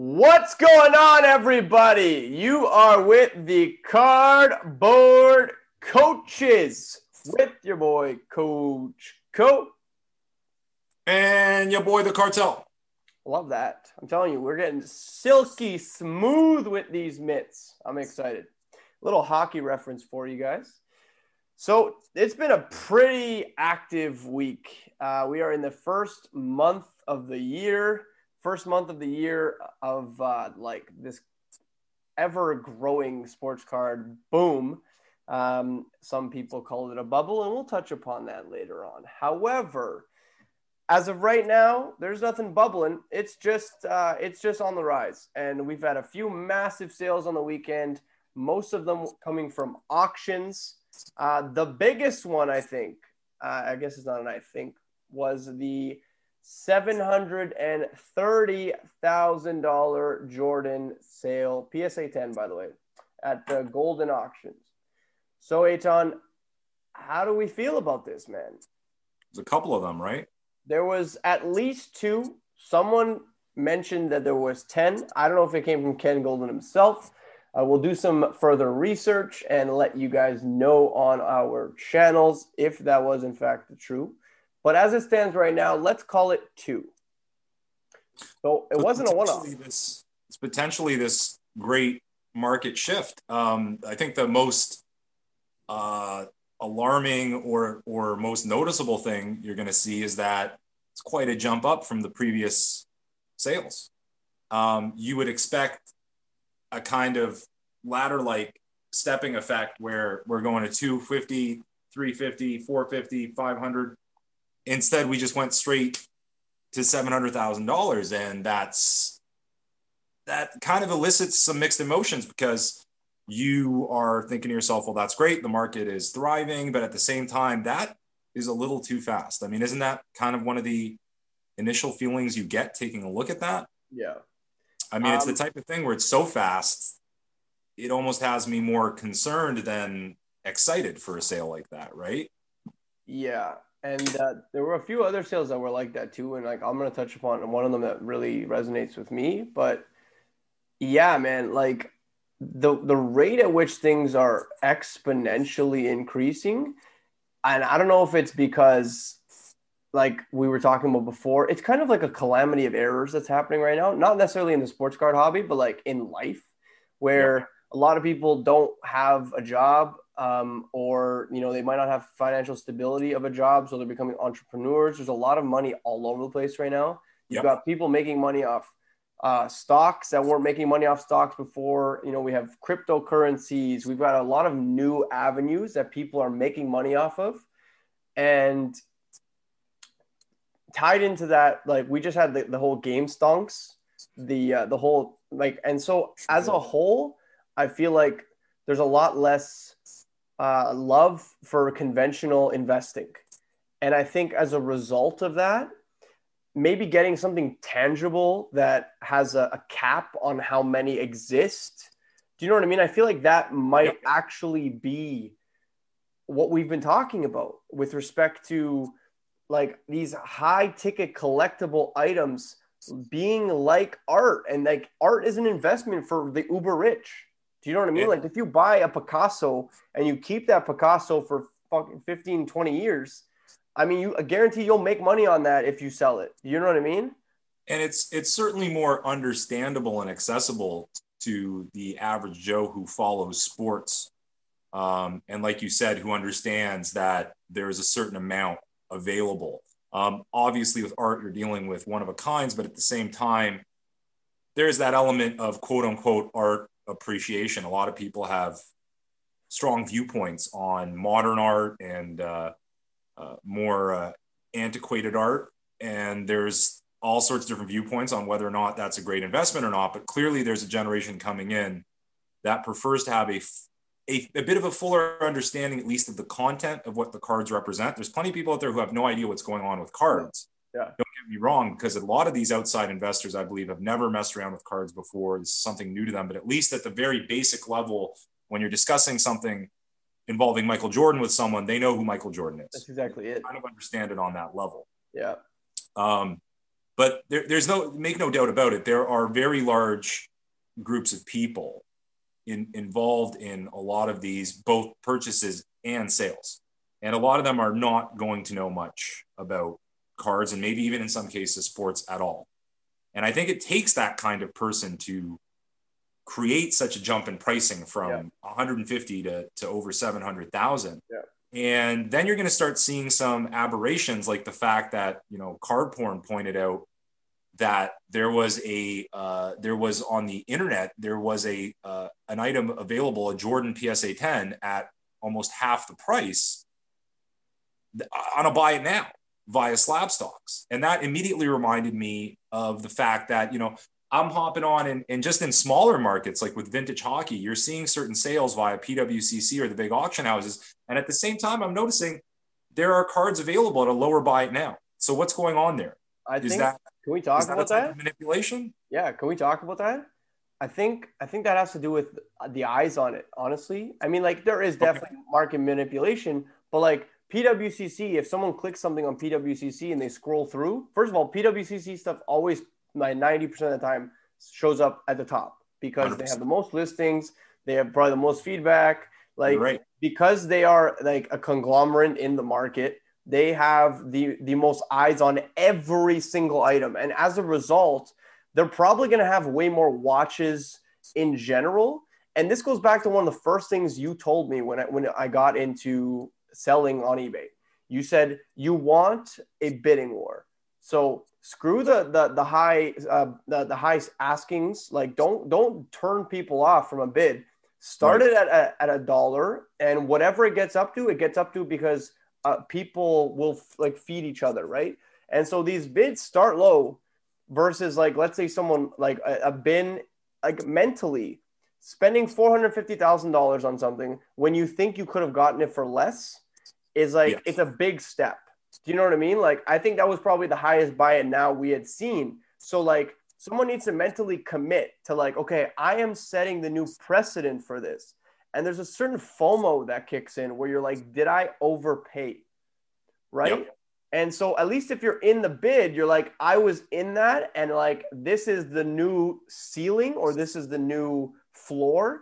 What's going on, everybody? You are with the Cardboard Coaches with your boy, Coach Koe. And your boy, the cartel. Love that. I'm telling you, we're getting silky smooth with these mitts. I'm excited. Little hockey reference for you guys. So it's been a pretty active week. Uh, we are in the first month of the year, first month of the year of uh, like this ever growing sports card boom. Um, some people call it a bubble, and we'll touch upon that later on. However, as of right now, there's nothing bubbling. It's just uh, it's just on the rise, and we've had a few massive sales on the weekend. Most of them coming from auctions. Uh, the biggest one, I think, uh, I guess it's not an I think, was the seven hundred and thirty thousand dollar Jordan sale, PSA ten, by the way, at the Goldin Auctions. So, Aton, how do we feel about this, man? There's a couple of them, right? There was at least two. Someone mentioned that there was 10. I don't know if it came from Ken Goldin himself. Uh, we'll do some further research and let you guys know on our channels if that was in fact true. But as it stands right now, let's call it two. So it wasn't a one-off. This, it's potentially this great market shift. Um, I think the most uh, alarming or or most noticeable thing you're going to see is that it's quite a jump up from the previous sales. Um, you would expect a kind of ladder like stepping effect where we're going to 250, 350, 450, 500. Instead, we just went straight to $700,000 and that's that kind of elicits some mixed emotions because you are thinking to yourself, well, that's great. The market is thriving, but at the same time, that is a little too fast. I mean, isn't that kind of one of the initial feelings you get taking a look at that? Yeah. I mean, it's the Um, type of thing where it's so fast, it almost has me more concerned than excited for a sale like that, right? Yeah, and uh, there were a few other sales that were like that too, and like I'm gonna touch upon one of them that really resonates with me. But yeah, man, like the the rate at which things are exponentially increasing, and I don't know if it's because like we were talking about before, it's kind of like a calamity of errors that's happening right now. Not necessarily in the sports card hobby, but like in life, where a lot of people don't have a job um, or you know they might not have financial stability of a job so they're becoming entrepreneurs. There's a lot of money all over the place right now. You've Yep. got people making money off uh, stocks that weren't making money off stocks before. You know we have cryptocurrencies. We've got a lot of new avenues that people are making money off of. And tied into that like we just had the, the whole game stonks the uh, the whole like and so as a whole i feel like there's a lot less uh, love for conventional investing. And i think as a result of that maybe getting something tangible that has a, a cap on how many exist. Do you know what i mean? I feel like that might Yep. actually be what we've been talking about with respect to like these high ticket collectible items being like art. And like art is an investment for the uber rich do you know what i mean Yeah. like if you buy a picasso and you keep that picasso for fucking 15 20 years i mean you I guarantee you'll make money on that if you sell it you know what i mean And it's it's certainly more understandable and accessible to the average Joe who follows sports. Um, and like you said, who understands that there is a certain amount available. Um, obviously, with art, you're dealing with one of a kinds, but at the same time, there's that element of quote unquote art appreciation. A lot of people have strong viewpoints on modern art and uh, uh, more uh, antiquated art. And there's all sorts of different viewpoints on whether or not that's a great investment or not. But clearly, there's a generation coming in that prefers to have a, f- a, a bit of a fuller understanding, at least of the content of what the cards represent. There's plenty of people out there who have no idea what's going on with cards. Yeah. Don't me wrong, because a lot of these outside investors, I believe, have never messed around with cards before. This is something new to them. But at least at the very basic level, when you're discussing something involving Michael Jordan with someone, they know who Michael Jordan is. that's exactly it Kind of understand it on that level. yeah Um, but there, there's no make no doubt about it. There are very large groups of people in, involved in a lot of these both purchases and sales, and a lot of them are not going to know much about cards and maybe even in some cases sports at all. And I think it takes that kind of person to create such a jump in pricing from yeah. 150 to, to over 700,000. Yeah. And then you're going to start seeing some aberrations like the fact that, you know, card porn pointed out that there was a uh, there was on the internet there was a uh, an item available a Jordan PSA 10 at almost half the price on a buy it now via Slabstox and that immediately reminded me of the fact that you know I'm hopping on and, and just in smaller markets like with vintage hockey you're seeing certain sales via PWCC or the big auction houses and at the same time I'm noticing there are cards available at a lower buy it now so what's going on there I is think that can we talk about that? Manipulation? Yeah, can we talk about that? I think I think that has to do with the eyes on it. Honestly, I mean, like there is definitely okay. market manipulation, but like PWCC, if someone clicks something on PWCC and they scroll through, first of all, PWCC stuff always like ninety percent of the time shows up at the top because 100%. they have the most listings, they have probably the most feedback, like right. because they are like a conglomerate in the market they have the the most eyes on every single item and as a result they're probably going to have way more watches in general and this goes back to one of the first things you told me when I, when I got into selling on eBay you said you want a bidding war so screw the the, the high uh, the, the high askings like don't don't turn people off from a bid start right. it at a, at a dollar and whatever it gets up to it gets up to because uh, people will f- like feed each other, right? And so these bids start low versus like let's say someone like a, a bin like mentally spending four hundred fifty thousand dollars on something when you think you could have gotten it for less is like yes. it's a big step. Do you know what I mean? Like I think that was probably the highest buy it now we had seen. So like someone needs to mentally commit to like okay, I am setting the new precedent for this. And there's a certain FOMO that kicks in where you're like, did I overpay? Right. Yep. And so at least if you're in the bid, you're like, I was in that, and like this is the new ceiling or this is the new floor.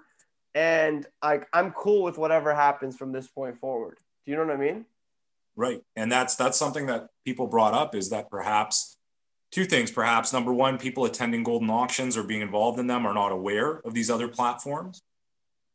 And like I'm cool with whatever happens from this point forward. Do you know what I mean? Right. And that's that's something that people brought up is that perhaps two things perhaps number one people attending Goldin auctions or being involved in them are not aware of these other platforms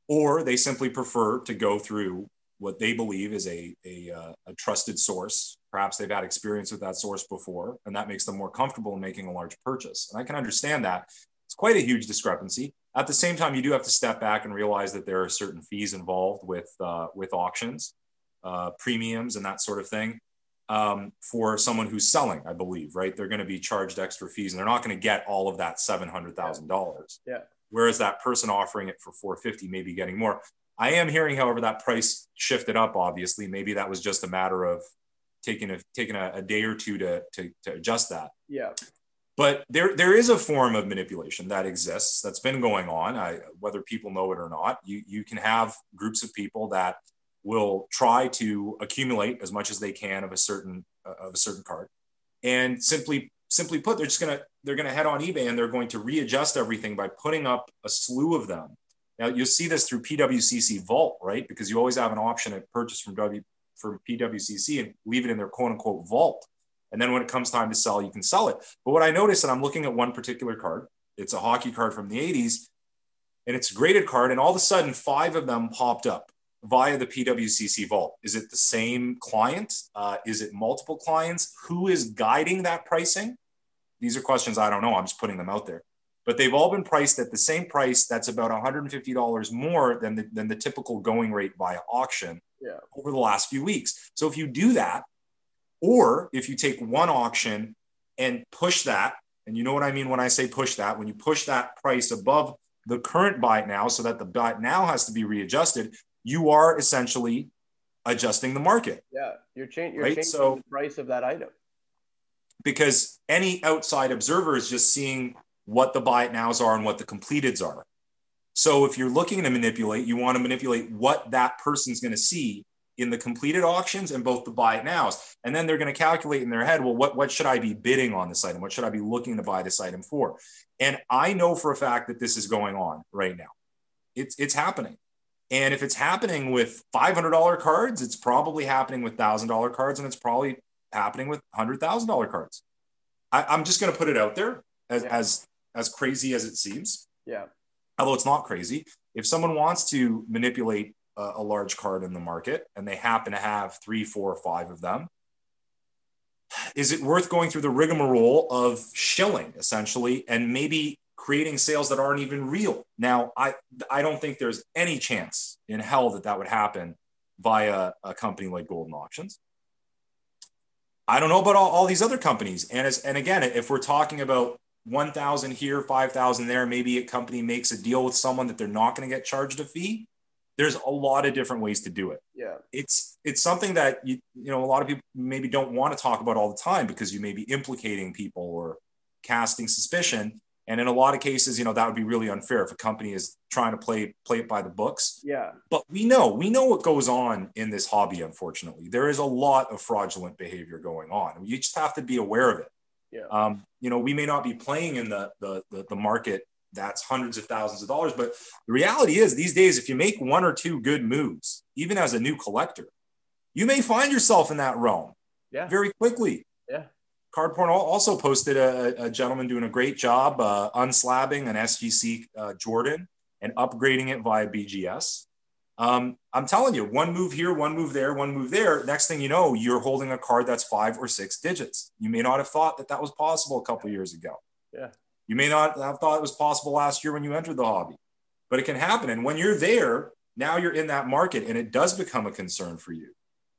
or they simply prefer to go through what they believe is a, a, uh, a, trusted source. Perhaps they've had experience with that source before, and that makes them more comfortable in making a large purchase. And I can understand that. It's quite a huge discrepancy. At the same time, you do have to step back and realize that there are certain fees involved with, uh, with auctions, uh, premiums, and that sort of thing. Um, for someone who's selling, I believe, right? They're going to be charged extra fees and they're not going to get all of that $700,000. Yeah whereas that person offering it for 450 may be getting more. I am hearing, however, that price shifted up. Obviously, maybe that was just a matter of taking a taking a, a day or two to, to to adjust that. Yeah. But there there is a form of manipulation that exists that's been going on. I, whether people know it or not, you you can have groups of people that will try to accumulate as much as they can of a certain uh, of a certain card, and simply simply put, they're just gonna they're gonna head on eBay and they're going to readjust everything by putting up a slew of them. Now you'll see this through PWCC Vault, right? Because you always have an option to purchase from W from PWCC and leave it in their quote unquote vault. And then when it comes time to sell, you can sell it. But what I noticed, and I'm looking at one particular card, it's a hockey card from the 80s, and it's a graded card, and all of a sudden five of them popped up via the PWCC vault? Is it the same client? Uh, is it multiple clients? Who is guiding that pricing? These are questions I don't know. I'm just putting them out there. But they've all been priced at the same price. That's about $150 more than the, than the typical going rate via auction yeah. over the last few weeks. So if you do that, or if you take one auction and push that, and you know what I mean when I say push that, when you push that price above the current buy it now so that the buy it now has to be readjusted, you are essentially adjusting the market. Yeah, you're, cha- you're right? changing so, the price of that item. Because any outside observer is just seeing what the buy it nows are and what the completeds are. So if you're looking to manipulate, you want to manipulate what that person's going to see in the completed auctions and both the buy it nows. And then they're going to calculate in their head, well, what, what should I be bidding on this item? What should I be looking to buy this item for? And I know for a fact that this is going on right now. It's, it's happening. And if it's happening with $500 cards, it's probably happening with $1,000 cards, and it's probably happening with $100,000 cards. I, am just going to put it out there as, yeah. as, as crazy as it seems. Yeah. Although it's not crazy. If someone wants to manipulate a, a large card in the market and they happen to have three, four, five of them, is it worth going through the rigmarole of shilling essentially and maybe creating sales that aren't even real? Now, I I don't think there's any chance in hell that that would happen via a company like Goldin Auctions. I don't know about all, all these other companies. And as and again, if we're talking about 1,000 here, 5,000 there, maybe a company makes a deal with someone that they're not going to get charged a fee there's a lot of different ways to do it. Yeah. It's it's something that you you know a lot of people maybe don't want to talk about all the time because you may be implicating people or casting suspicion. And in a lot of cases, you know, that would be really unfair if a company is trying to play play it by the books. Yeah. But we know, we know what goes on in this hobby, unfortunately. There is a lot of fraudulent behavior going on. You just have to be aware of it. Yeah. Um, you know, we may not be playing in the the, the, the market that's hundreds of thousands of dollars. But the reality is, these days, if you make one or two good moves, even as a new collector, you may find yourself in that realm yeah. very quickly. Yeah. Card Porn also posted a, a gentleman doing a great job uh, unslabbing an SGC uh, Jordan and upgrading it via BGS. Um, I'm telling you, one move here, one move there, one move there. Next thing you know, you're holding a card that's five or six digits. You may not have thought that that was possible a couple years ago. Yeah. You may not have thought it was possible last year when you entered the hobby, but it can happen. And when you're there, now you're in that market and it does become a concern for you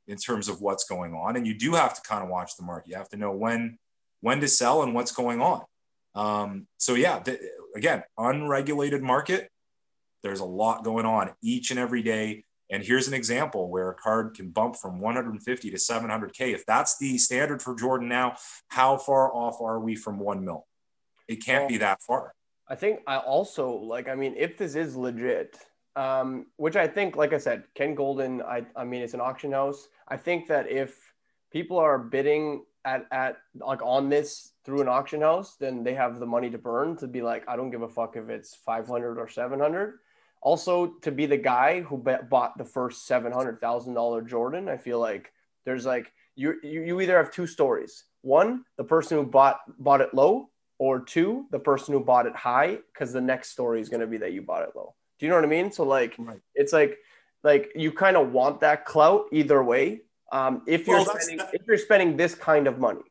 in terms of what's going on. And you do have to kind of watch the market. You have to know when when to sell and what's going on. Um, so yeah, again, unregulated market. There's a lot going on each and every day. And here's an example where a card can bump from 150 to 700k. If that's the standard for Jordan now, how far off are we from one mil? It can't be that far. I think I also like. I mean, if this is legit, um, which I think, like I said, Ken Goldin, I I mean, it's an auction house. I think that if people are bidding at at like on this through an auction house, then they have the money to burn to be like, I don't give a fuck if it's five hundred or seven hundred. Also, to be the guy who bought the first seven hundred thousand dollar Jordan, I feel like there's like you, you you either have two stories. One, the person who bought bought it low, or two, the person who bought it high, because the next story is going to be that you bought it low. Do you know what I mean? So like, right. it's like, like you kind of want that clout either way. Um, if you're well, spending, if you're spending this kind of money.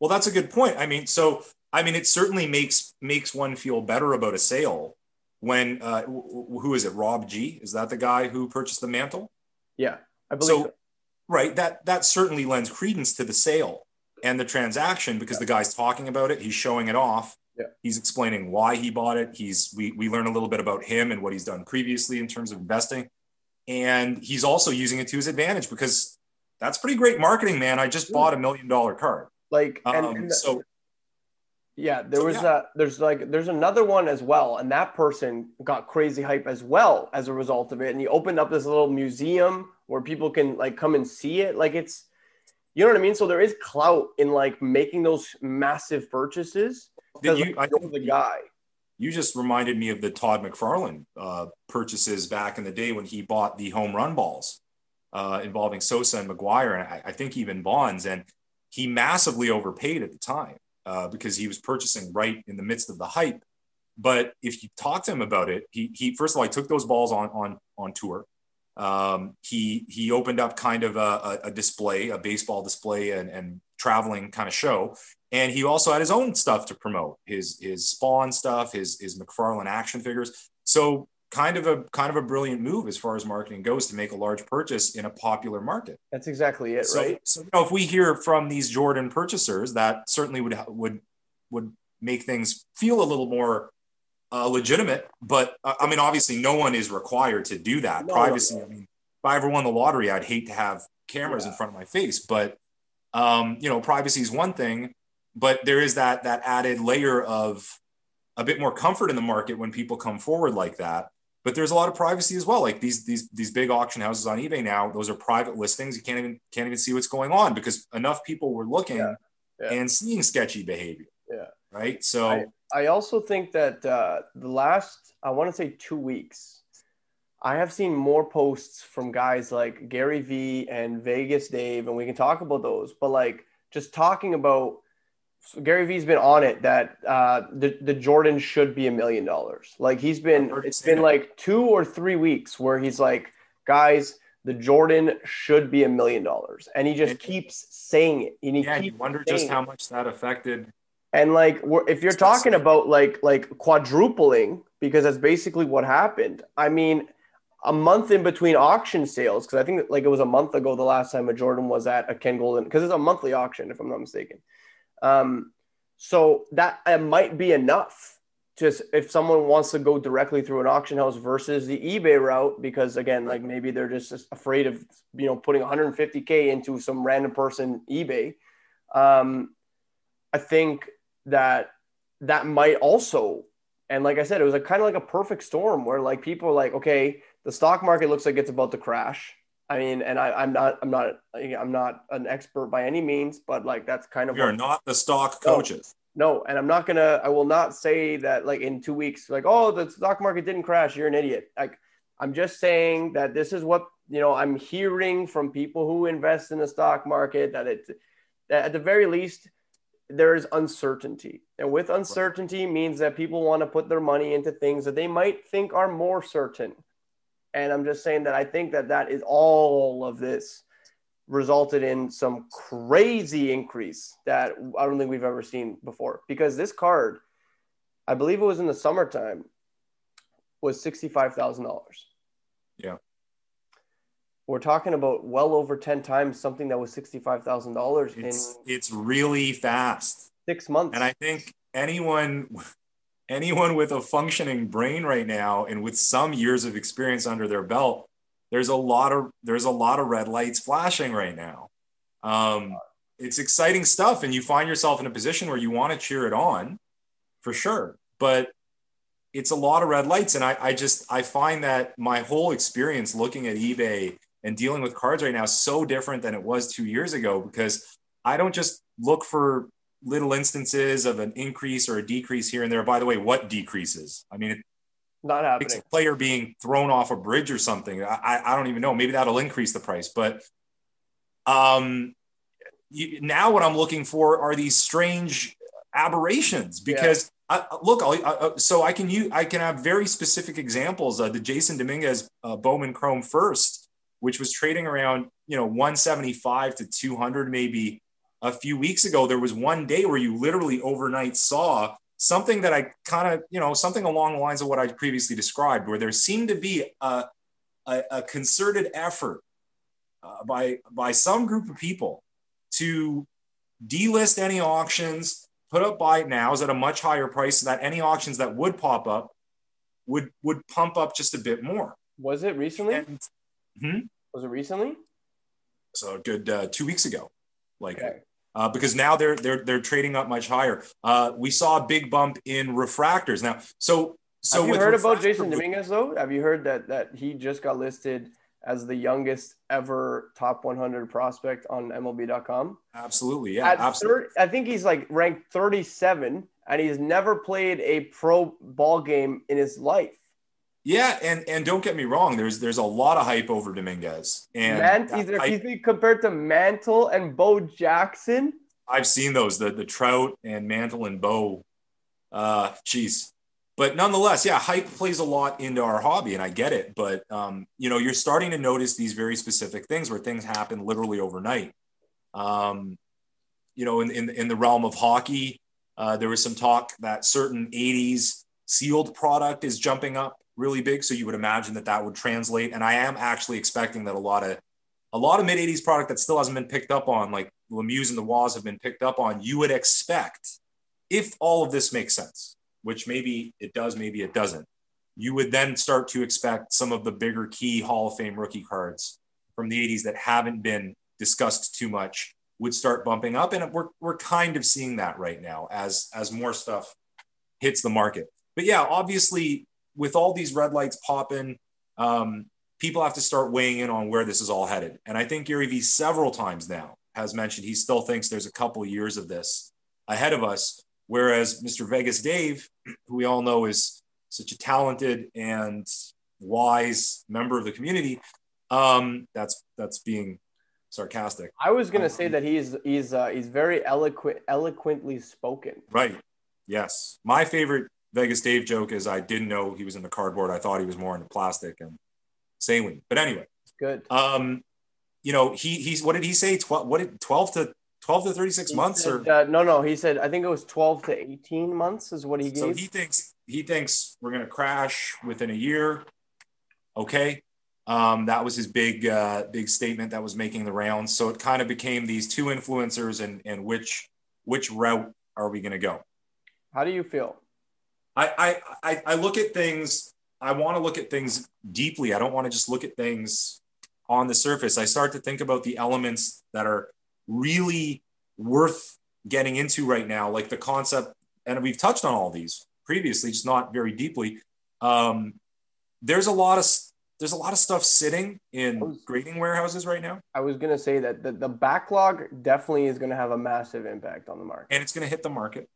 Well, that's a good point. I mean, so I mean, it certainly makes makes one feel better about a sale when uh, who is it? Rob G is that the guy who purchased the mantle? Yeah, I believe so. so. Right. That that certainly lends credence to the sale and the transaction because yeah. the guy's talking about it, he's showing it off. Yeah. He's explaining why he bought it. He's we we learn a little bit about him and what he's done previously in terms of investing. And he's also using it to his advantage because that's pretty great marketing, man. I just bought a million dollar card. Like and, um, and the, so yeah, there so, was yeah. a there's like there's another one as well, and that person got crazy hype as well as a result of it. And he opened up this little museum where people can like come and see it. Like it's you know what I mean? So there is clout in like making those massive purchases. Because you, like, I know the guy. You just reminded me of the Todd McFarlane uh, purchases back in the day when he bought the home run balls uh, involving Sosa and McGwire, and I, I, think even Bonds. And he massively overpaid at the time uh, because he was purchasing right in the midst of the hype. But if you talk to him about it, he, he first of all, he took those balls on on on tour. Um, he he opened up kind of a, a display, a baseball display, and, and traveling kind of show. And he also had his own stuff to promote his his Spawn stuff, his his McFarlane action figures. So kind of a kind of a brilliant move as far as marketing goes to make a large purchase in a popular market. That's exactly it, so, right? So you know, if we hear from these Jordan purchasers, that certainly would would would make things feel a little more uh, legitimate, but uh, I mean, obviously, no one is required to do that. No, Privacy. No. I mean, if I ever won the lottery, I'd hate to have cameras yeah. in front of my face, but um, you know, privacy is one thing, but there is that that added layer of a bit more comfort in the market when people come forward like that. but there's a lot of privacy as well. Like these these these big auction houses on eBay now, those are private listings. You can't even can't even see what's going on because enough people were looking yeah. Yeah. and seeing sketchy behavior. Yeah. Right. So I, I also think that uh, the last I want to say two weeks, I have seen more posts from guys like Gary Vee and Vegas Dave, and we can talk about those. But like just talking about so Gary Vee's been on it that uh, the the Jordan should be a million dollars. Like he's been, it's been like two or three weeks where he's like, guys, the Jordan should be a million dollars, and he just keeps saying it. And he yeah, you wonder just how much that affected. And like, if you're talking about like like quadrupling, because that's basically what happened. I mean, a month in between auction sales, because I think like it was a month ago the last time a Jordan was at a Ken Goldin, because it's a monthly auction, if I'm not mistaken. Um, so that it might be enough just if someone wants to go directly through an auction house versus the eBay route, because again, like maybe they're just afraid of you know putting 150k into some random person eBay. Um, I think that that might also, and like I said, it was a kind of like a perfect storm where like people are like, okay, the stock market looks like it's about to crash. I mean, and I, am not, I'm not, I'm not an expert by any means, but like that's kind of. You're not the stock coaches. No, no, and I'm not gonna. I will not say that like in two weeks, like oh, the stock market didn't crash. You're an idiot. Like I'm just saying that this is what you know. I'm hearing from people who invest in the stock market that it, that at the very least, there is uncertainty, and with uncertainty right. means that people want to put their money into things that they might think are more certain and I'm just saying that I think that that is all of this resulted in some crazy increase that I don't think we've ever seen before. Because this card, I believe it was in the summertime, was $65,000. Yeah. We're talking about well over 10 times something that was $65,000 in it's really fast. 6 months. And I think anyone anyone with a functioning brain right now and with some years of experience under their belt there's a lot of there's a lot of red lights flashing right now um, it's exciting stuff and you find yourself in a position where you want to cheer it on for sure but it's a lot of red lights and I, I just i find that my whole experience looking at ebay and dealing with cards right now is so different than it was two years ago because i don't just look for little instances of an increase or a decrease here and there. By the way, what decreases? I mean, it, not happening. A player being thrown off a bridge or something. I, I don't even know. Maybe that'll increase the price. But um, you, now what I'm looking for are these strange aberrations because yeah. I, look, I, so I can use I can have very specific examples. Uh, the Jasson Dominguez uh, Bowman Chrome first, which was trading around you know 175 to 200 maybe a few weeks ago, there was one day where you literally overnight saw something that I kind of, you know, something along the lines of what I previously described, where there seemed to be a, a, a concerted effort uh, by, by some group of people to delist any auctions, put up buy nows at a much higher price so that any auctions that would pop up would, would pump up just a bit more. Was it recently? And, hmm? Was it recently? So a good uh, two weeks ago. Like okay uh, because now they're they're they're trading up much higher. Uh, we saw a big bump in refractors now. So so have you heard about Jasson Dominguez though? Have you heard that that he just got listed as the youngest ever top 100 prospect on MLB.com? Absolutely, yeah, At absolutely. 30, I think he's like ranked 37, and he's never played a pro ball game in his life. Yeah, and and don't get me wrong. There's there's a lot of hype over Dominguez, and Mant, he's, he's compared to Mantle and Bo Jackson. I've seen those the the Trout and Mantle and Bo. Uh, jeez, but nonetheless, yeah, hype plays a lot into our hobby, and I get it. But um, you know, you're starting to notice these very specific things where things happen literally overnight. Um, you know, in in, in the realm of hockey, uh, there was some talk that certain '80s sealed product is jumping up really big. So you would imagine that that would translate. And I am actually expecting that a lot of a lot of mid 80s product that still hasn't been picked up on, like Lemieux and the Walls have been picked up on, you would expect if all of this makes sense, which maybe it does, maybe it doesn't, you would then start to expect some of the bigger key Hall of Fame rookie cards from the 80s that haven't been discussed too much would start bumping up. And we're, we're kind of seeing that right now as, as more stuff hits the market. But yeah, obviously with all these red lights popping, um, people have to start weighing in on where this is all headed. And I think Gary Vee several times now has mentioned he still thinks there's a couple years of this ahead of us. Whereas Mr. Vegas Dave, who we all know is such a talented and wise member of the community, um, that's that's being sarcastic. I was gonna say that he's he's uh, he's very eloquent, eloquently spoken. Right. Yes. My favorite Vegas Dave joke is I didn't know he was in the cardboard. I thought he was more into plastic and saline. But anyway, good. Um, you know, he he's what did he say? Twelve what did twelve to twelve to thirty six months said, or uh, no no he said I think it was twelve to eighteen months is what he gave. so he thinks he thinks we're gonna crash within a year. Okay. Um, that was his big uh, big statement that was making the rounds. So it kind of became these two influencers and and which which route are we gonna go? How do you feel? I, I, I look at things, I want to look at things deeply. I don't want to just look at things on the surface. I start to think about the elements that are really worth getting into right now, like the concept, and we've touched on all these previously, just not very deeply. Um, there's a lot of there's a lot of stuff sitting in grading warehouses right now. I was gonna say that the, the backlog definitely is gonna have a massive impact on the market. And it's gonna hit the market.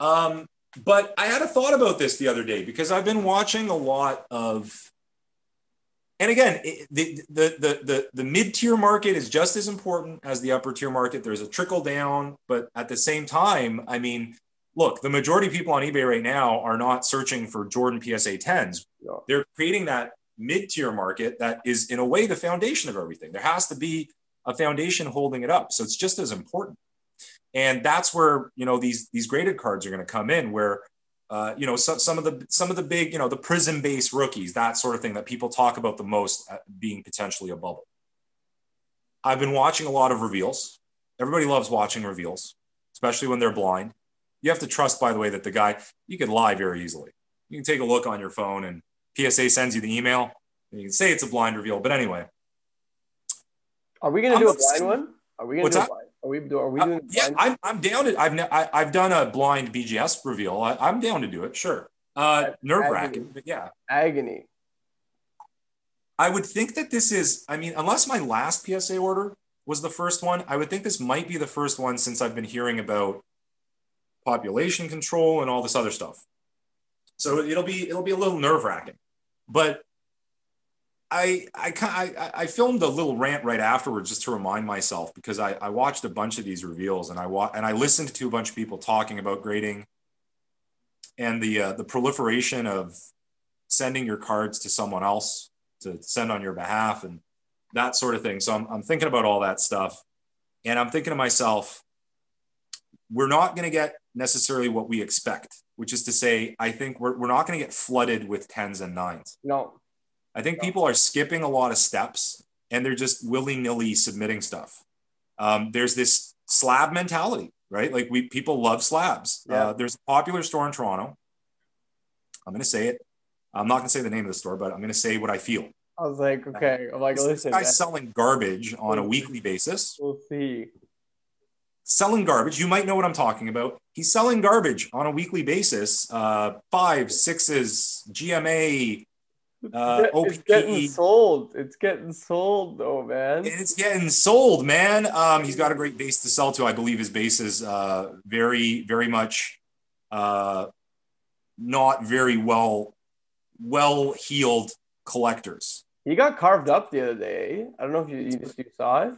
Um, but I had a thought about this the other day because I've been watching a lot of, and again, it, the, the, the, the, the mid tier market is just as important as the upper tier market. There's a trickle down, but at the same time, I mean, look, the majority of people on eBay right now are not searching for Jordan PSA 10s. No. They're creating that mid tier market that is, in a way, the foundation of everything. There has to be a foundation holding it up. So it's just as important and that's where you know these these graded cards are going to come in where uh, you know some, some of the some of the big you know the prism based rookies that sort of thing that people talk about the most being potentially a bubble. I've been watching a lot of reveals. Everybody loves watching reveals especially when they're blind. You have to trust by the way that the guy you can lie very easily. You can take a look on your phone and psa sends you the email. And you can say it's a blind reveal but anyway. Are we going to do a blind one? Are we going to do a blind are we, are we doing? Uh, yeah, I'm, I'm down to. I've I, I've done a blind BGS reveal. I, am down to do it. Sure. Uh, nerve wracking, but yeah. Agony. I would think that this is. I mean, unless my last PSA order was the first one, I would think this might be the first one since I've been hearing about population control and all this other stuff. So it'll be it'll be a little nerve wracking, but I, I, I, I filmed a little rant right afterwards just to remind myself because I, I watched a bunch of these reveals and I wa- and I listened to a bunch of people talking about grading and the uh, the proliferation of sending your cards to someone else to send on your behalf and that sort of thing. So I'm, I'm thinking about all that stuff and I'm thinking to myself, we're not going to get necessarily what we expect, which is to say, I think we're, we're not going to get flooded with tens and nines. No, I think people are skipping a lot of steps and they're just willy nilly submitting stuff. Um, there's this slab mentality, right? Like we people love slabs. Yeah. Uh, there's a popular store in Toronto. I'm going to say it. I'm not going to say the name of the store, but I'm going to say what I feel. I was like, okay. I'm like, this listen. guy's selling garbage on a weekly basis. We'll see. Selling garbage. You might know what I'm talking about. He's selling garbage on a weekly basis. Uh, five, sixes, GMA, uh, it's getting sold. It's getting sold, though, man. It's getting sold, man. Um, he's got a great base to sell to. I believe his base is uh, very, very much uh, not very well, well heeled collectors. He got carved up the other day. I don't know if you, you, you saw it.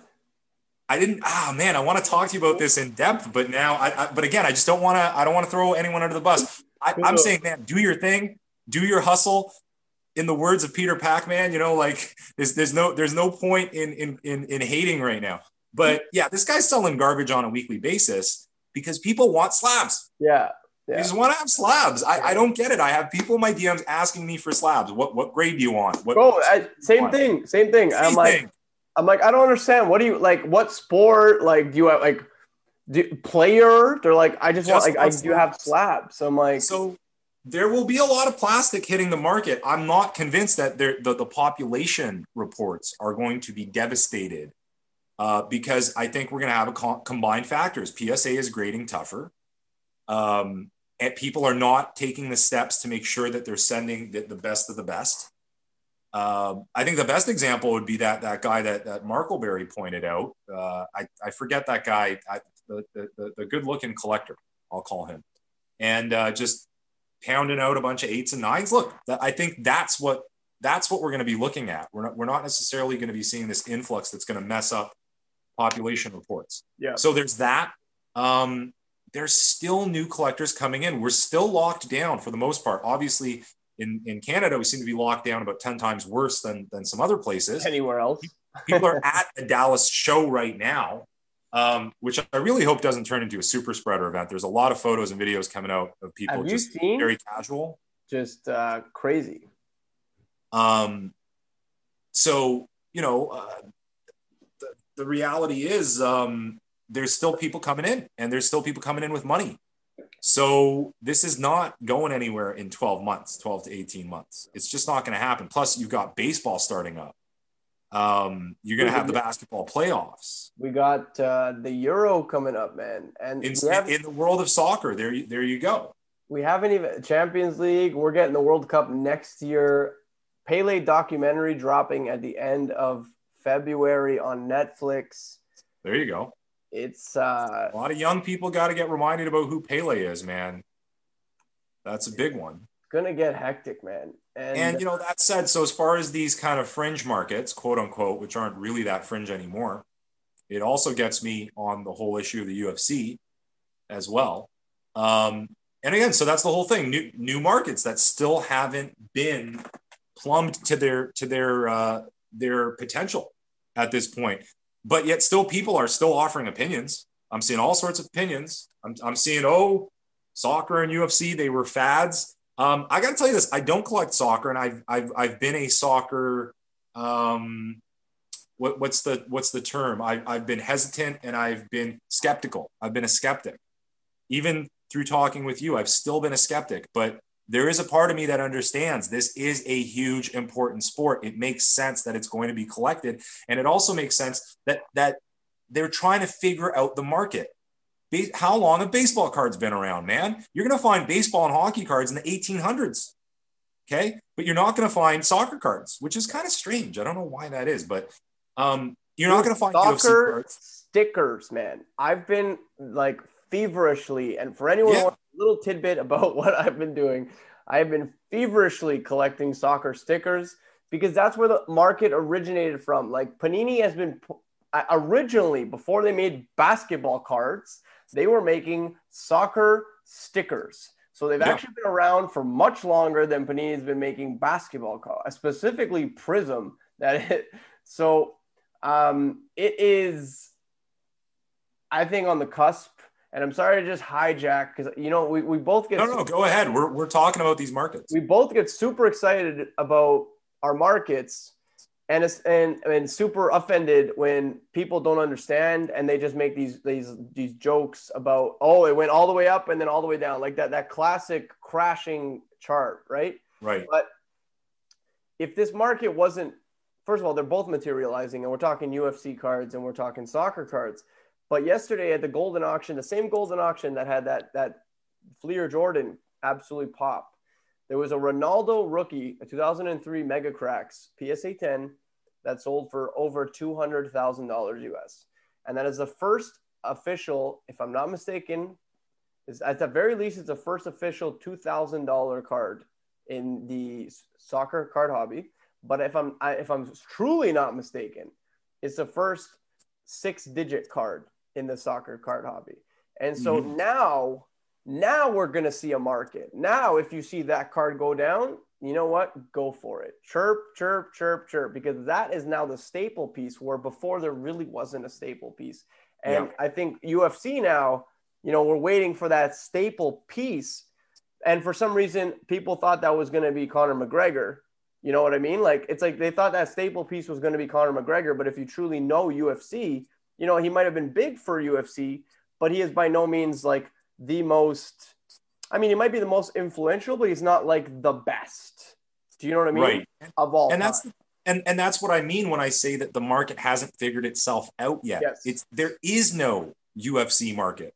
I didn't. Ah, man, I want to talk to you about this in depth, but now, I, I but again, I just don't want to. I don't want to throw anyone under the bus. I, I'm saying, man, do your thing, do your hustle. In the words of Peter Pac-Man, you know, like there's there's no there's no point in in in, in hating right now. But yeah, this guy's selling garbage on a weekly basis because people want slabs. Yeah. They Yeah. just want to have slabs. I, I don't get it. I have people in my DMs asking me for slabs. What what grade do you want? What Bro, I, same thing. Same thing. I'm like, thing. I'm like, I don't understand. What do you like? What sport? Like, do you have like, do, player? They're like, I just, Just want like, I do have slabs. So I'm like, So there will be a lot of plastic hitting the market. I'm not convinced that the, the population reports are going to be devastated uh, because I think we're going to have a co- combined factors. PSA is grading tougher. Um, and people are not taking the steps to make sure that they're sending the, the best of the best. Uh, I think the best example would be that that guy that that Markleberry pointed out. Uh, I, I forget that guy, I, the, the, the good looking collector, I'll call him, and uh, just pounding out a bunch of eights and nines. Look, I think that's what that's what we're going to be looking at. We're not we're not necessarily going to be seeing this influx that's going to mess up population reports. Yeah. So there's that. Um, there's still new collectors coming in. We're still locked down for the most part. Obviously, in, in Canada, we seem to be locked down about 10 times worse than, than some other places. Anywhere else. People are at the Dallas show right now, um, which I really hope doesn't turn into a super spreader event. There's a lot of photos and videos coming out of people Have just very casual. Just uh, crazy. Um, so, you know, uh, the, the reality is um, there's still people coming in and there's still people coming in with money. So this is not going anywhere in 12 months, 12 to 18 months. It's just not going to happen. Plus, you've got baseball starting up. Um, you're going to have the basketball playoffs. We got uh, the Euro coming up, man, and In, in the world of soccer, there, you- there you go. we haven't even Champions League. We're getting the World Cup next year. Pele documentary dropping at the end of February on Netflix. There you go. It's uh, A lot of young people got to get reminded about who Pele is, man. That's a big one. Gonna get hectic, man. And, And you know, that said, so as far as these kind of fringe markets, quote unquote, which aren't really that fringe anymore, it also gets me on the whole issue of the UFC as well. Um, and again, so that's the whole thing. New new markets that still haven't been plumbed to their to their uh, their potential at this point. But yet, still, people are still offering opinions. I'm seeing all sorts of opinions. I'm, I'm seeing, oh, soccer and UFC, they were fads. Um, I got to tell you this: I don't collect soccer, and I've I've, I've been a soccer. Um, what, what's the what's the term? I, I've been hesitant and I've been skeptical. I've been a skeptic, even through talking with you. I've still been a skeptic, but there is a part of me that understands this is a huge important sport. It makes sense that it's going to be collected, and it also makes sense that that they're trying to figure out the market how long have baseball cards been around, man? You're going to find baseball and hockey cards in the 1800s. Okay. But you're not going to find soccer cards, which is kind of strange. I don't know why that is, but um, you're not going to find soccer stickers, man. I've been like feverishly, and for anyone Yeah. who wants a little tidbit about what I've been doing, I have been feverishly collecting soccer stickers because that's where the market originated from. Like Panini has been uh, originally before they made basketball cards, they were making soccer stickers. So they've Yeah. actually been around for much longer than Panini's been making basketball cards, specifically Prism. That it, so um, it is, I think, on the cusp. And I'm sorry to just hijack because you know we, we both get No, no, go ahead. We're, we're talking about these markets. we both get super excited about our markets and it's and, and super offended when people don't understand and they just make these these these jokes about oh it went all the way up and then all the way down like that that classic crashing chart right? Right. but if this market wasn't first of all they're both materializing and we're talking ufc cards and we're talking soccer cards. But yesterday at the Goldin auction the same Goldin auction that had that that fleer jordan absolutely pop there was a ronaldo rookie a 2003 Mega Craques psa 10 that sold for over $200000 us and that is the first official if i'm not mistaken is at the very least it's the first official $2000 card in the soccer card hobby. But if I'm I, if I'm truly not mistaken, it's the first six digit card in the soccer card hobby. And so Mhm. now now we're going to see a market. Now if you see that card go down, you know what? Go for it. Chirp, chirp, chirp, chirp because that is now the staple piece where before there really wasn't a staple piece. And Yeah. I think UFC now, you know, we're waiting for that staple piece and for some reason people thought that was going to be Conor McGregor. You know what I mean? Like it's like they thought that staple piece was going to be Conor McGregor, but if you truly know UFC, you know he might have been big for UFC, but he is by no means like the most. I mean, he might be the most influential, but he's not like the best. Do you know what I mean? Right. Of all and that's and and that's what I mean when I say that the market hasn't figured itself out yet. Yes. It's there is no UFC market.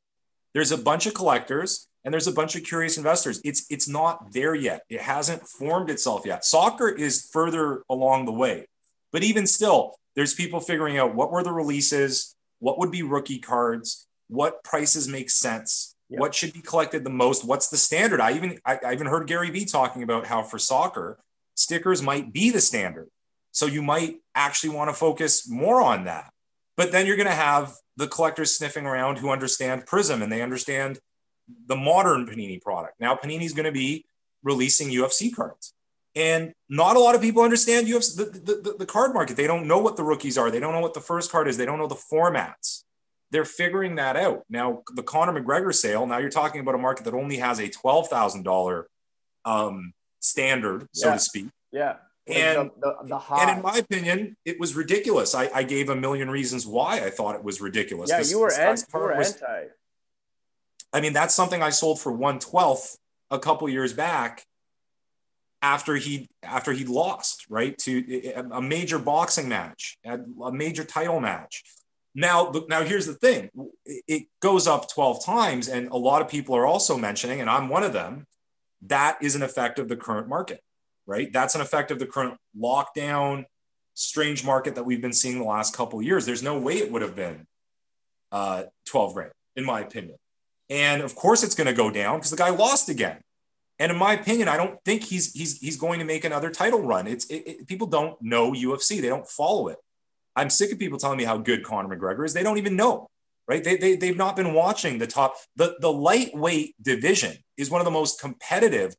There's a bunch of collectors and there's a bunch of curious investors. It's it's not there yet. It hasn't formed itself yet. Soccer is further along the way. But even still, there's people figuring out what were the releases, what would be rookie cards, what prices make sense, yep. what should be collected the most, what's the standard. I even I, I even heard Gary Vee talking about how for soccer, stickers might be the standard. So you might actually want to focus more on that. But then you're going to have the collectors sniffing around who understand Prism and they understand the modern Panini product. Now Panini's going to be releasing UFC cards. And not a lot of people understand UFC, the, the, the, card market. They don't know what the rookies are. They don't know what the first card is. They don't know the formats. They're figuring that out. Now, the Conor McGregor sale, now you're talking about a market that only has a $12,000 um, standard, so yeah. to speak. Yeah. And, the, the, the and in my opinion, it was ridiculous. I, I, gave a million reasons why I thought it was ridiculous. Yeah, this, you were, you were was, anti. I mean, that's something I sold for one twelfth a couple years back after he after he lost right to a major boxing match a major title match now now here's the thing it goes up 12 times and a lot of people are also mentioning and i'm one of them that is an effect of the current market right that's an effect of the current lockdown strange market that we've been seeing the last couple years there's no way it would have been uh, 12 grand in my opinion and of course it's going to go down because the guy lost again and in my opinion, I don't think he's he's he's going to make another title run. It's it, it, people don't know UFC. They don't follow it. I'm sick of people telling me how good Conor McGregor is. They don't even know, right? They, they they've not been watching the top. The the lightweight division is one of the most competitive,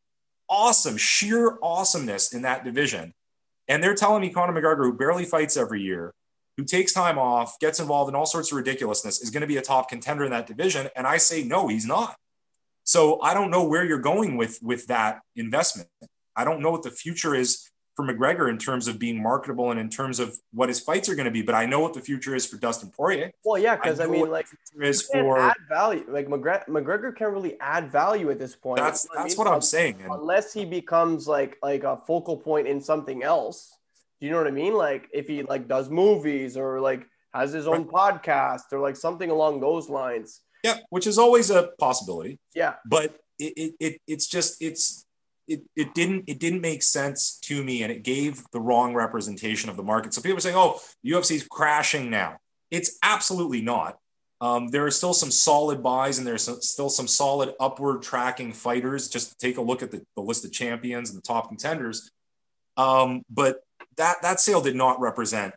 awesome, sheer awesomeness in that division. And they're telling me Conor McGregor, who barely fights every year, who takes time off, gets involved in all sorts of ridiculousness, is going to be a top contender in that division. And I say, no, he's not. So I don't know where you're going with with that investment. I don't know what the future is for McGregor in terms of being marketable and in terms of what his fights are going to be. But I know what the future is for Dustin Poirier. Well, yeah, because I, I, mean, like, is for add value. Like McGregor, McGregor can't really add value at this point. That's that's mean? what I'm saying. Unless he becomes like like a focal point in something else. Do you know what I mean? Like if he like does movies or like has his own right. podcast or like something along those lines. Yeah, which is always a possibility. Yeah. But it, it, it it's just it's it, it didn't it didn't make sense to me and it gave the wrong representation of the market. So people are saying, oh, UFC is crashing now. It's absolutely not. Um, there are still some solid buys and there's still some solid upward tracking fighters. Just take a look at the, the list of champions and the top contenders. Um, but that that sale did not represent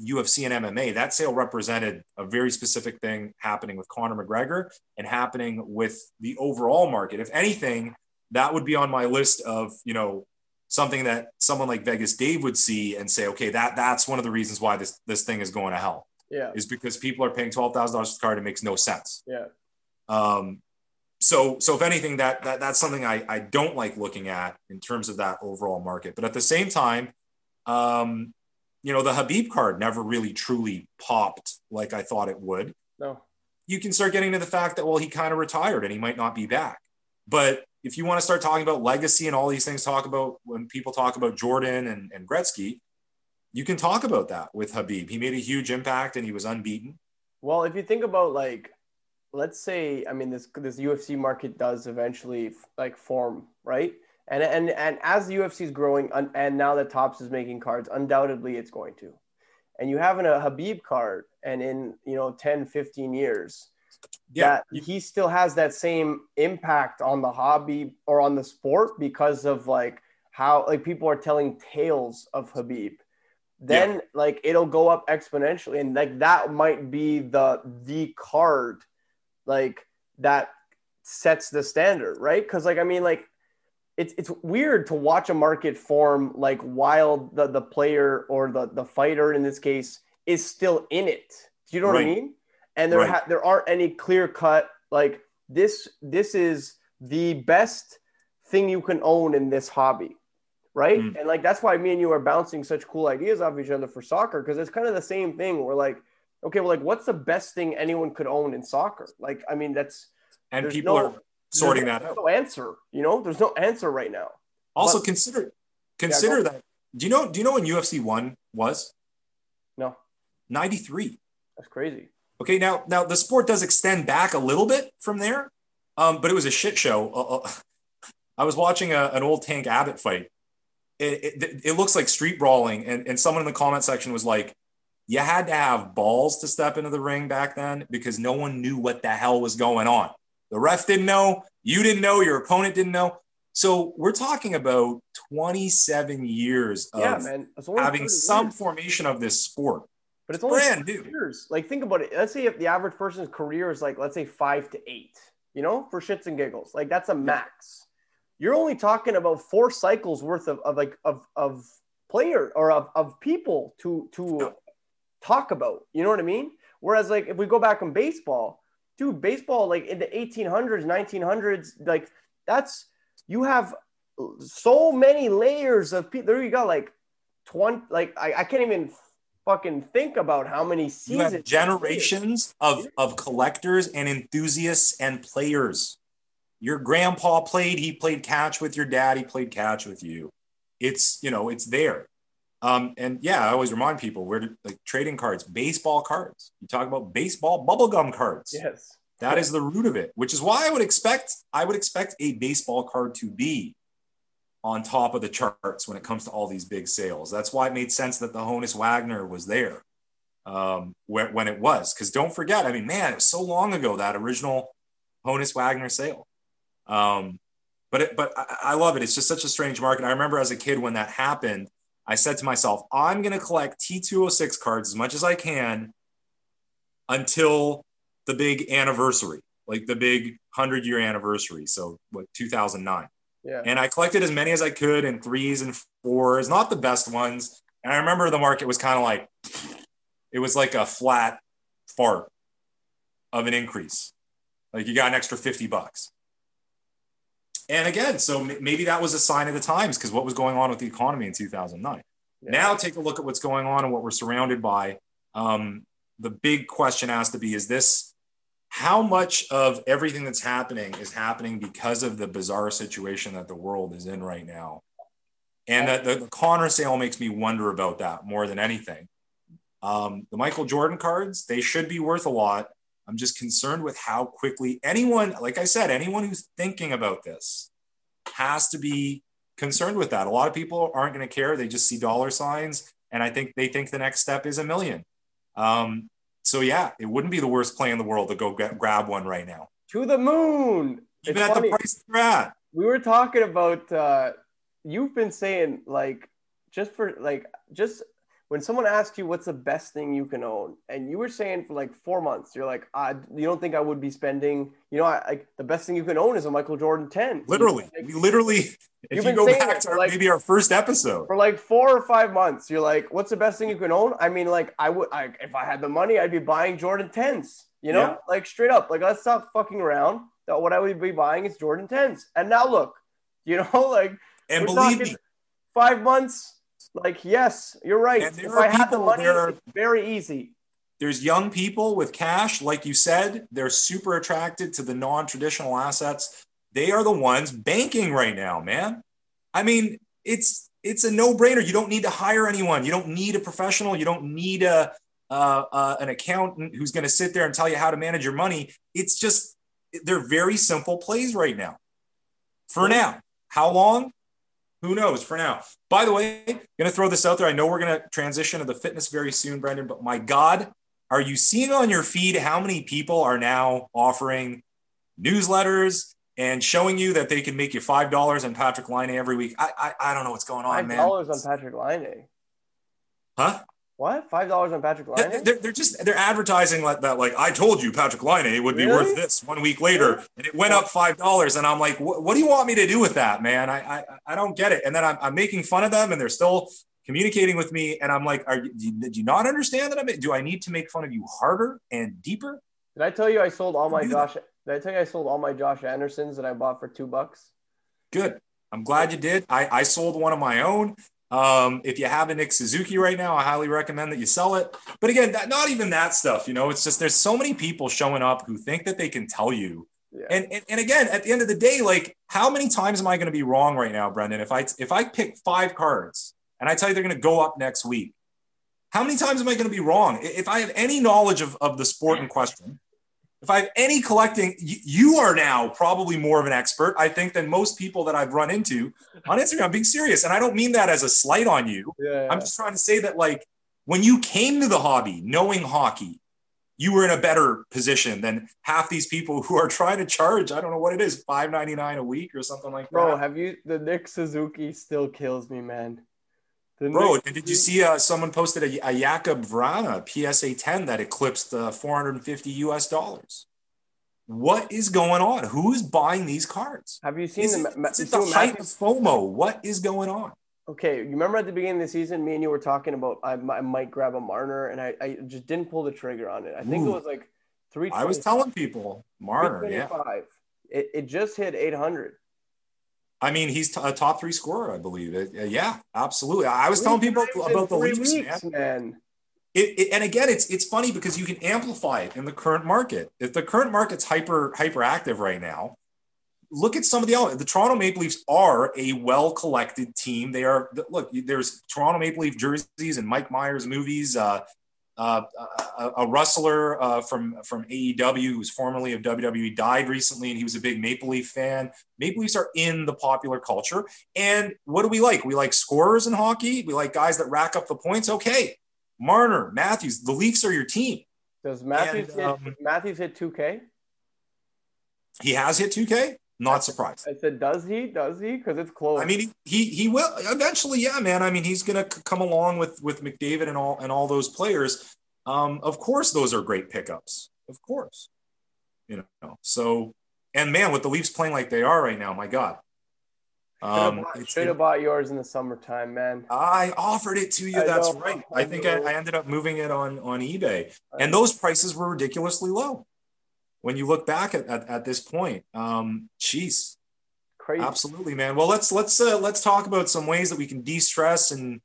UFC and MMA, that sale represented a very specific thing happening with Conor McGregor and happening with the overall market. If anything, that would be on my list of, you know, something that someone like Vegas Dave would see and say, okay, that that's one of the reasons why this this thing is going to hell. Yeah. Is because people are paying twelve thousand dollars for the card. It makes no sense. Yeah. Um, so so if anything, that that that's something I, I don't like looking at in terms of that overall market. But at the same time, um, you know, the Khabib card never really truly popped like I thought it would. No. You can start getting to the fact that, well, he kind of retired and he might not be back. But if you want to start talking about legacy and all these things, talk about when people talk about Jordan and, and Gretzky, you can talk about that with Khabib. He made a huge impact and he was unbeaten. Well, if you think about like, let's say, I mean, this this UFC market does eventually like form, right? And and and as the UFC is growing, and now that Topps is making cards, undoubtedly it's going to. And you have a Khabib card, and in you know 10, 15 years, yeah, that he still has that same impact on the hobby or on the sport because of like how like people are telling tales of Khabib. Then yeah. like it'll go up exponentially, and like that might be the the card, like that sets the standard, right? Because like I mean like it's it's weird to watch a market form like while the, the player or the, the fighter in this case is still in it. Do you know right. what I mean? And there right. ha- there aren't any clear cut like this this is the best thing you can own in this hobby. Right. Mm. And like that's why me and you are bouncing such cool ideas off each other for soccer because it's kind of the same thing. We're like, okay, well, like what's the best thing anyone could own in soccer? Like, I mean, that's and people no, are sorting that out. No answer. You know, there's no answer right now. Also, but, consider consider yeah, that. Do you know? Do you know when UFC one was? No. Ninety three. That's crazy. Okay, now now the sport does extend back a little bit from there, Um, but it was a shit show. Uh, uh, I was watching a, an old Tank Abbott fight. It, it, it, looks like street brawling. And, and someone in the comment section was like, you had to have balls to step into the ring back then because no one knew what the hell was going on. The ref didn't know, you didn't know, your opponent didn't know. So we're talking about 27 years of yeah, having some years. formation of this sport. But it's only brand new. Years. Like think about it. Let's say if the average person's career is like let's say five to eight, you know, for shits and giggles. Like that's a max. You're only talking about four cycles worth of, of like of of player or of, of people to to talk about. You know what I mean? Whereas like if we go back in baseball, dude, baseball like in the 1800s, 1900s, like that's you have so many layers of people. There you go, like 20, like I, I can't even fucking think about how many seasons generations of of collectors and enthusiasts and players. Your grandpa played he played catch with your dad he played catch with you. It's you know it's there. Um, and yeah i always remind people where like trading cards baseball cards. You talk about baseball bubblegum cards. Yes. That is the root of it which is why i would expect i would expect a baseball card to be on top of the charts when it comes to all these big sales. That's why it made sense that the Honus Wagner was there um, when, when it was. Because don't forget, I mean, man, it was so long ago that original Honus Wagner sale. Um, but it, but I, I love it. It's just such a strange market. I remember as a kid when that happened, I said to myself, I'm going to collect T206 cards as much as I can until the big anniversary, like the big 100 year anniversary. So, what, 2009. Yeah. And I collected as many as I could in threes and fours, not the best ones. And I remember the market was kind of like, it was like a flat fart of an increase. Like you got an extra 50 bucks. And again, so maybe that was a sign of the times because what was going on with the economy in 2009. Yeah. Now take a look at what's going on and what we're surrounded by. Um, the big question has to be is this how much of everything that's happening is happening because of the bizarre situation that the world is in right now? And that the, the Conor sale makes me wonder about that more than anything. Um, the michael jordan cards they should be worth a lot. I'm just concerned with how quickly anyone like i said anyone who's thinking about this has to be concerned with that. A lot of people aren't going to care. They just see dollar signs and i think they think the next step is a million. Um, so yeah, it wouldn't be the worst play in the world to go get, grab one right now. To the moon. Even it's at funny. the price they're at. We were talking about. Uh, you've been saying like just for like just when someone asks you what's the best thing you can own, and you were saying for like four months, you're like, I, you don't think I would be spending, you know, I, like the best thing you can own is a Michael Jordan 10. Literally, like, we literally, if you go back to our, like, maybe our first episode for like four or five months, you're like, what's the best thing you can own? I mean, like, I would, I, if I had the money, I'd be buying Jordan 10s, you know, yeah. like straight up, like, let's stop fucking around. That what I would be buying is Jordan 10s. And now look, you know, like, and believe me, five months like, yes, you're right. If I had the money, are, very easy. There's young people with cash, like you said, they're super attracted to the non-traditional assets. They are the ones banking right now, man. I mean, it's it's a no-brainer. You don't need to hire anyone. You don't need a professional. You don't need a uh, uh, an accountant who's going to sit there and tell you how to manage your money. It's just they're very simple plays right now. For now, how long? Who knows for now. By the way, going to throw this out there. I know we're going to transition to the fitness very soon, Brendan, but my God, are you seeing on your feed how many people are now offering newsletters and showing you that they can make you $5 on Patrik Laine every week? I, I, I don't know what's going on, $5 man. $5 on Patrik Laine. Huh? What? Five dollars on Patrik Laine? They're, they're, just they're advertising like that. Like I told you, Patrik Laine would be really? worth this one week later, and it went up five dollars. And I'm like, what do you want me to do with that, man? I I, I don't get it. And then I'm, I'm making fun of them, and they're still communicating with me. And I'm like, are you, did you not understand that? I'm? do I need to make fun of you harder and deeper? Did I tell you I sold all my Josh? Did I tell you I sold all my Josh Andersons that I bought for two bucks? Good. I'm glad you did. I, I sold one of my own. Um, if you have a Nick Suzuki right now, I highly recommend that you sell it. But again, that, not even that stuff. You know, it's just there's so many people showing up who think that they can tell you. Yeah. And, and and again, at the end of the day, like how many times am I going to be wrong right now, Brendan? If I if I pick five cards and I tell you they're going to go up next week, how many times am I going to be wrong? If I have any knowledge of, of the sport in question, if I have any collecting, you, you, are now probably more of an expert, I think, than most people that I've run into on Instagram. I'm being serious. And I don't mean that as a slight on you. Yeah, yeah. I'm just trying to say that, like, when you came to the hobby knowing hockey, you were in a better position than half these people who are trying to charge, I don't know what it is, five ninety nine a week or something like that. Bro, have you the Nick Suzuki still kills me, man. The Bro, did you see uh, someone posted a, a Jakub Vrana PSA 10 that eclipsed uh, 450 US dollars? What is going on? Who's buying these cards? Have you seen is the, it, is it the height of FOMO? What is going on? Okay, you remember at the beginning of the season, me and you were talking about I, I might grab a Marner, and I, I just didn't pull the trigger on it. I think Ooh. it was like three. I was telling people Marner, yeah. It, it just hit 800. I mean, he's a top three scorer, I believe. It, yeah, absolutely. I was telling people about the Leafs, weeks, man. man. It, it, and again, it's it's funny because you can amplify it in the current market. If the current market's hyper hyperactive right now, look at some of the elements. The Toronto Maple Leafs are a well collected team. They are look. There's Toronto Maple Leaf jerseys and Mike Myers movies. Uh, uh, a, a, wrestler uh, from from AEW who's formerly of WWE died recently, and he was a big Maple Leaf fan. Maple Leafs are in the popular culture, and what do we like? We like scorers in hockey. We like guys that rack up the points. Okay, Marner, Matthews, the Leafs are your team. Does Matthews and, hit, um, Matthews hit two K? He has hit two K. Not surprised. I said, does he? Does he? Because it's close. I mean, he he will eventually. Yeah, man. I mean, he's gonna come along with with McDavid and all and all those players. Um, of course, those are great pickups. Of course, you know. So, and man, with the Leafs playing like they are right now, my God. Um, should have bought yours in the summertime, man. I offered it to you. I that's know, right. I, I think I, I, ended up moving it on on eBay, and those prices were ridiculously low when you look back at, at, at this point. Um, jeez, crazy. Absolutely, man. Well, let's let's uh, let's talk about some ways that we can de-stress and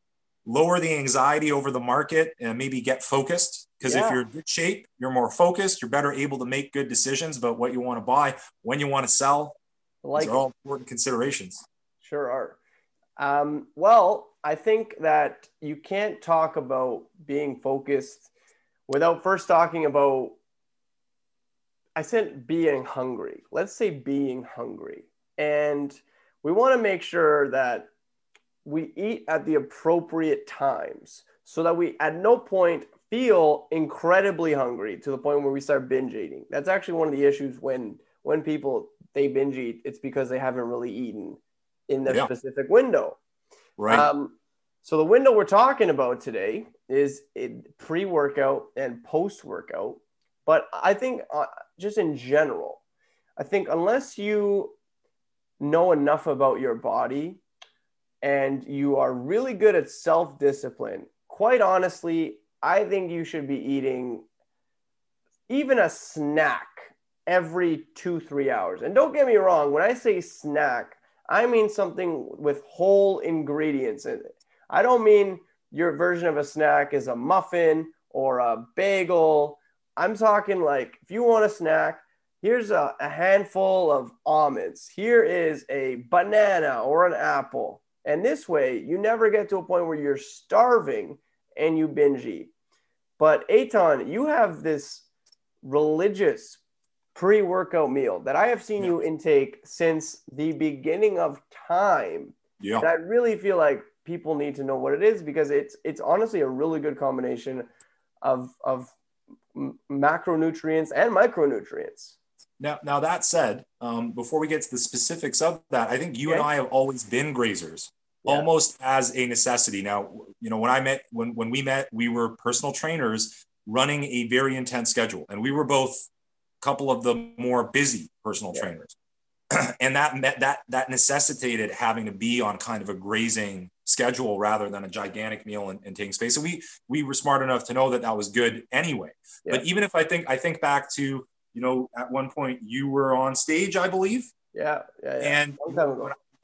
lower the anxiety over the market and maybe get focused. Because yeah. if you're in good shape, you're more focused. You're better able to make good decisions about what you want to buy, when you want to sell. Like These are all important considerations. Sure are. Um, well, I think that you can't talk about being focused without first talking about I said being hungry. Let's say being hungry. And we want to make sure that we eat at the appropriate times so that we at no point feel incredibly hungry to the point where we start binge eating. That's actually one of the issues when when people they binge eat, it's because they haven't really eaten in their yeah. specific window. Right. Um, so the window we're talking about today is pre-workout and post-workout. But I think uh, just in general, I think unless you know enough about your body and you are really good at self discipline, quite honestly, I think you should be eating even a snack every two, three hours. And don't get me wrong, when I say snack, I mean something with whole ingredients in it. I don't mean your version of a snack is a muffin or a bagel I'm talking like if you want a snack, here's a, a handful of almonds. Here is a banana or an apple. And this way, you never get to a point where you're starving and you binge eat. But Aton, you have this religious pre workout meal that I have seen yeah. you intake since the beginning of time. Yeah. And I really feel like people need to know what it is because it's it's honestly a really good combination of of macronutrients and micronutrients. Now, now that said, um, before we get to the specifics of that, I think you okay. and I have always been grazers, yeah. almost as a necessity. Now, you know, when I met, when when we met, we were personal trainers running a very intense schedule, and we were both a couple of the more busy personal yeah. trainers, and that met that that necessitated having to be on kind of a grazing schedule rather than a gigantic meal and, and, taking space. So we we were smart enough to know that that was good anyway. Yeah. But even if I think I think back to you know at one point you were on stage, I believe. Yeah, yeah, yeah. And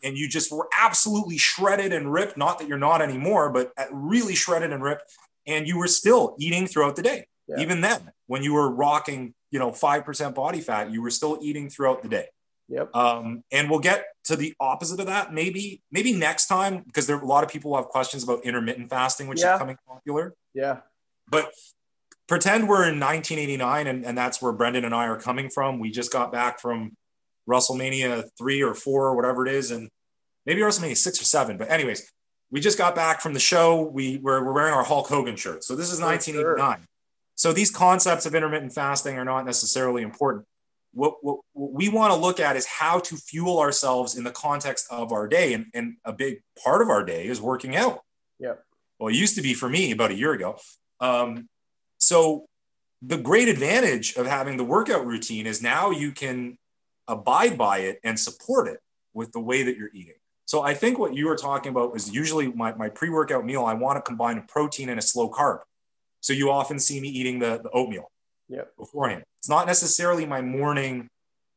and you just were absolutely shredded and ripped. Not that you're not anymore, but really shredded and ripped. And you were still eating throughout the day. Yeah. Even then, when you were rocking, you know, five percent body fat, you were still eating throughout the day. Yep. Um, and we'll get to the opposite of that maybe maybe next time because there are a lot of people who have questions about intermittent fasting, which yeah. is becoming popular. Yeah. But pretend we're in 1989 and, and that's where Brendan and I are coming from. We just got back from WrestleMania three or four or whatever it is, and maybe WrestleMania six or seven. But anyways, we just got back from the show. We were, we're wearing our Hulk Hogan shirt. So this is 1989. Sure. So these concepts of intermittent fasting are not necessarily important. What, what, what we want to look at is how to fuel ourselves in the context of our day. And, and a big part of our day is working out. Yeah. Well, it used to be for me about a year ago. Um, so the great advantage of having the workout routine is now you can abide by it and support it with the way that you're eating. So I think what you were talking about was usually my, my pre-workout meal, I want to combine a protein and a slow carb. So you often see me eating the, the oatmeal yep. beforehand. It's not necessarily my morning,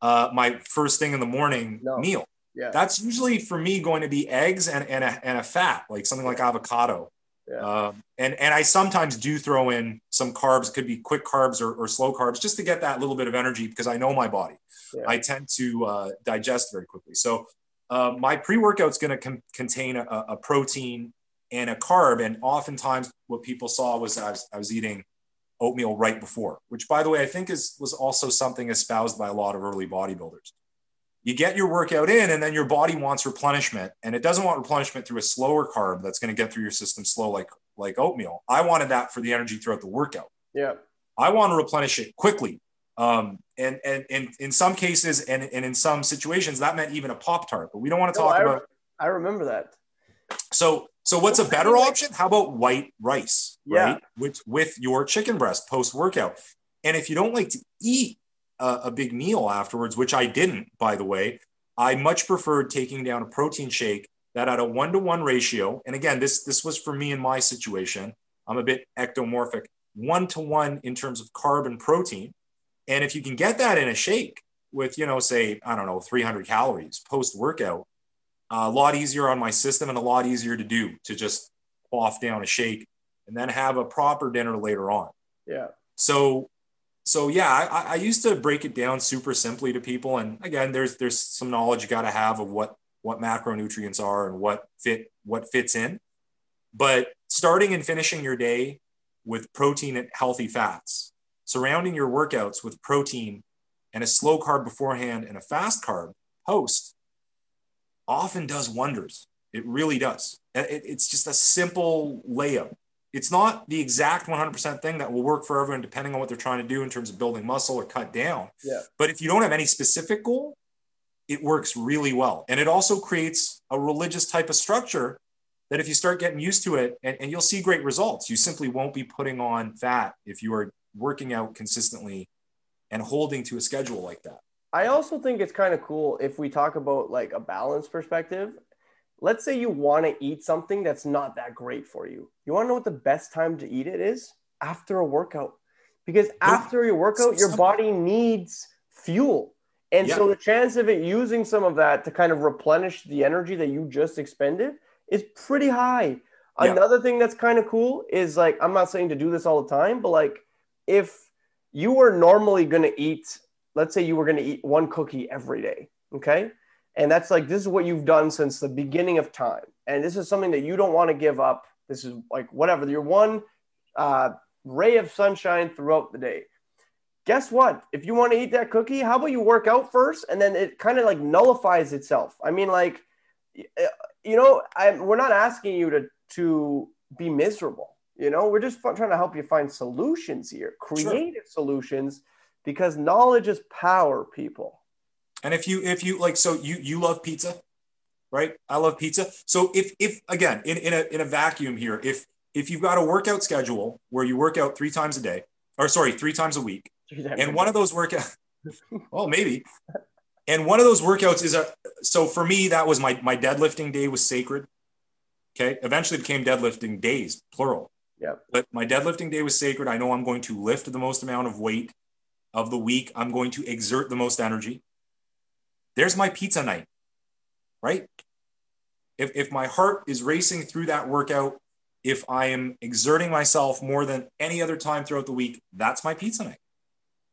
uh, my first thing in the morning no. meal. Yeah. That's usually for me going to be eggs and, and, a, and a fat, like something like avocado. Yeah. Um, and, and I sometimes do throw in some carbs, could be quick carbs or, or slow carbs, just to get that little bit of energy because I know my body. Yeah. I tend to uh, digest very quickly. So uh, my pre-workout is going to com- contain a, a, protein and a carb. And oftentimes what people saw was I was, I was eating oatmeal right before, which by the way, I think is, was also something espoused by a lot of early bodybuilders. You get your workout in and then your body wants replenishment and it doesn't want replenishment through a slower carb that's going to get through your system slow, like, like oatmeal. I wanted that for the energy throughout the workout. Yeah. I want to replenish it quickly um, and, and, and in some cases and, and in some situations that meant even a pop tart, but we don't want to talk I, about. I remember that. So, so what's a better option? How about white rice, yeah. right? With, with your chicken breast post workout. And if you don't like to eat a, a big meal afterwards, which I didn't, by the way, I much preferred taking down a protein shake that had a one to one ratio. And again, this, this was for me in my situation. I'm a bit ectomorphic, one to one in terms of carb and protein. And if you can get that in a shake with, you know, say, I don't know, 300 calories post workout, a lot easier on my system and a lot easier to do to just off down a shake and then have a proper dinner later on. Yeah. So, so yeah, I, I used to break it down super simply to people. And again, there's, there's some knowledge you got to have of what, what macronutrients are and what fit, what fits in. But starting and finishing your day with protein and healthy fats surrounding your workouts with protein and a slow carb beforehand and a fast carb post often does wonders. It really does. It's just a simple layup. It's not the exact 100% thing that will work for everyone, depending on what they're trying to do in terms of building muscle or cut down. Yeah. But if you don't have any specific goal, it works really well. And it also creates a religious type of structure that if you start getting used to it, and, and you'll see great results, you simply won't be putting on fat if you are working out consistently and holding to a schedule like that. I also think it's kind of cool if we talk about like a balance perspective. Let's say you want to eat something that's not that great for you. You want to know what the best time to eat it is? After a workout. Because after your workout, your body needs fuel. And so the chance of it using some of that to kind of replenish the energy that you just expended is pretty high. Another thing that's kind of cool is like, I'm not saying to do this all the time, but like if you were normally going to eat, let's say you were going to eat one cookie every day, okay? And that's like, this is what you've done since the beginning of time. And this is something that you don't want to give up. This is like whatever, your one uh, ray of sunshine throughout the day. Guess what? If you want to eat that cookie, how about you work out first and then it kind of like nullifies itself? I mean, like, you know, I, we're not asking you to, to be miserable you know, we're just trying to help you find solutions here, creative sure. solutions, because knowledge is power, people. And if you if you like, so you you love pizza, right? I love pizza. So if if again in in a in a vacuum here, if if you've got a workout schedule where you work out three times a day, or sorry, three times a week, and one of those workout, well maybe, and one of those workouts is a so for me that was my my deadlifting day was sacred. Okay, eventually became deadlifting days plural yeah. But my deadlifting day was sacred. I know I'm going to lift the most amount of weight of the week. I'm going to exert the most energy. There's my pizza night, right? If, if my heart is racing through that workout, if I am exerting myself more than any other time throughout the week, that's my pizza night.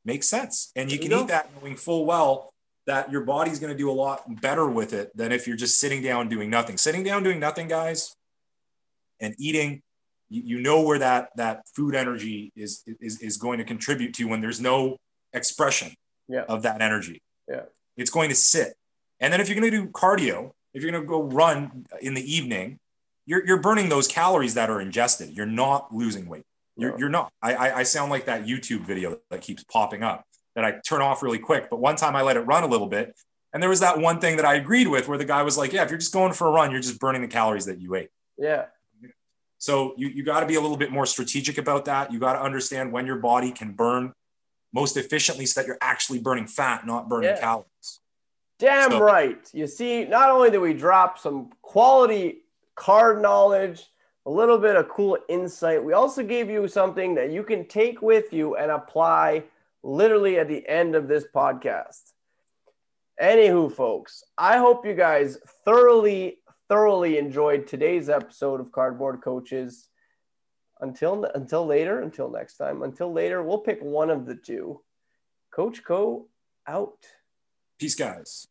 Makes sense. And you can you eat that knowing full well that your body's going to do a lot better with it than if you're just sitting down doing nothing. Sitting down doing nothing, guys, and eating you, you know where that that food energy is is is going to contribute to when there's no expression Yeah. of that energy. Yeah. It's going to sit. And then if you're going to do cardio, if you're going to go run in the evening, you're, you're burning those calories that are ingested. You're not losing weight. You're, you're not. I, I, I sound like that YouTube video that keeps popping up that I turn off really quick. But one time I let it run a little bit. And there was that one thing that I agreed with where the guy was like, yeah, if you're just going for a run, you're just burning the calories that you ate. Yeah. So you, you got to be a little bit more strategic about that. You got to understand when your body can burn most efficiently so that you're actually burning fat, not burning Yeah. calories. Damn So- right. You see, not only do we drop some quality card knowledge, a little bit of cool insight, we also gave you something that you can take with you and apply literally at the end of this podcast. Anywho, folks, I hope you guys thoroughly, thoroughly enjoyed today's episode of Cardboard Coaches. Until until later, until next time, until later, we'll pick one of the two. Coach Koe out. Peace, guys.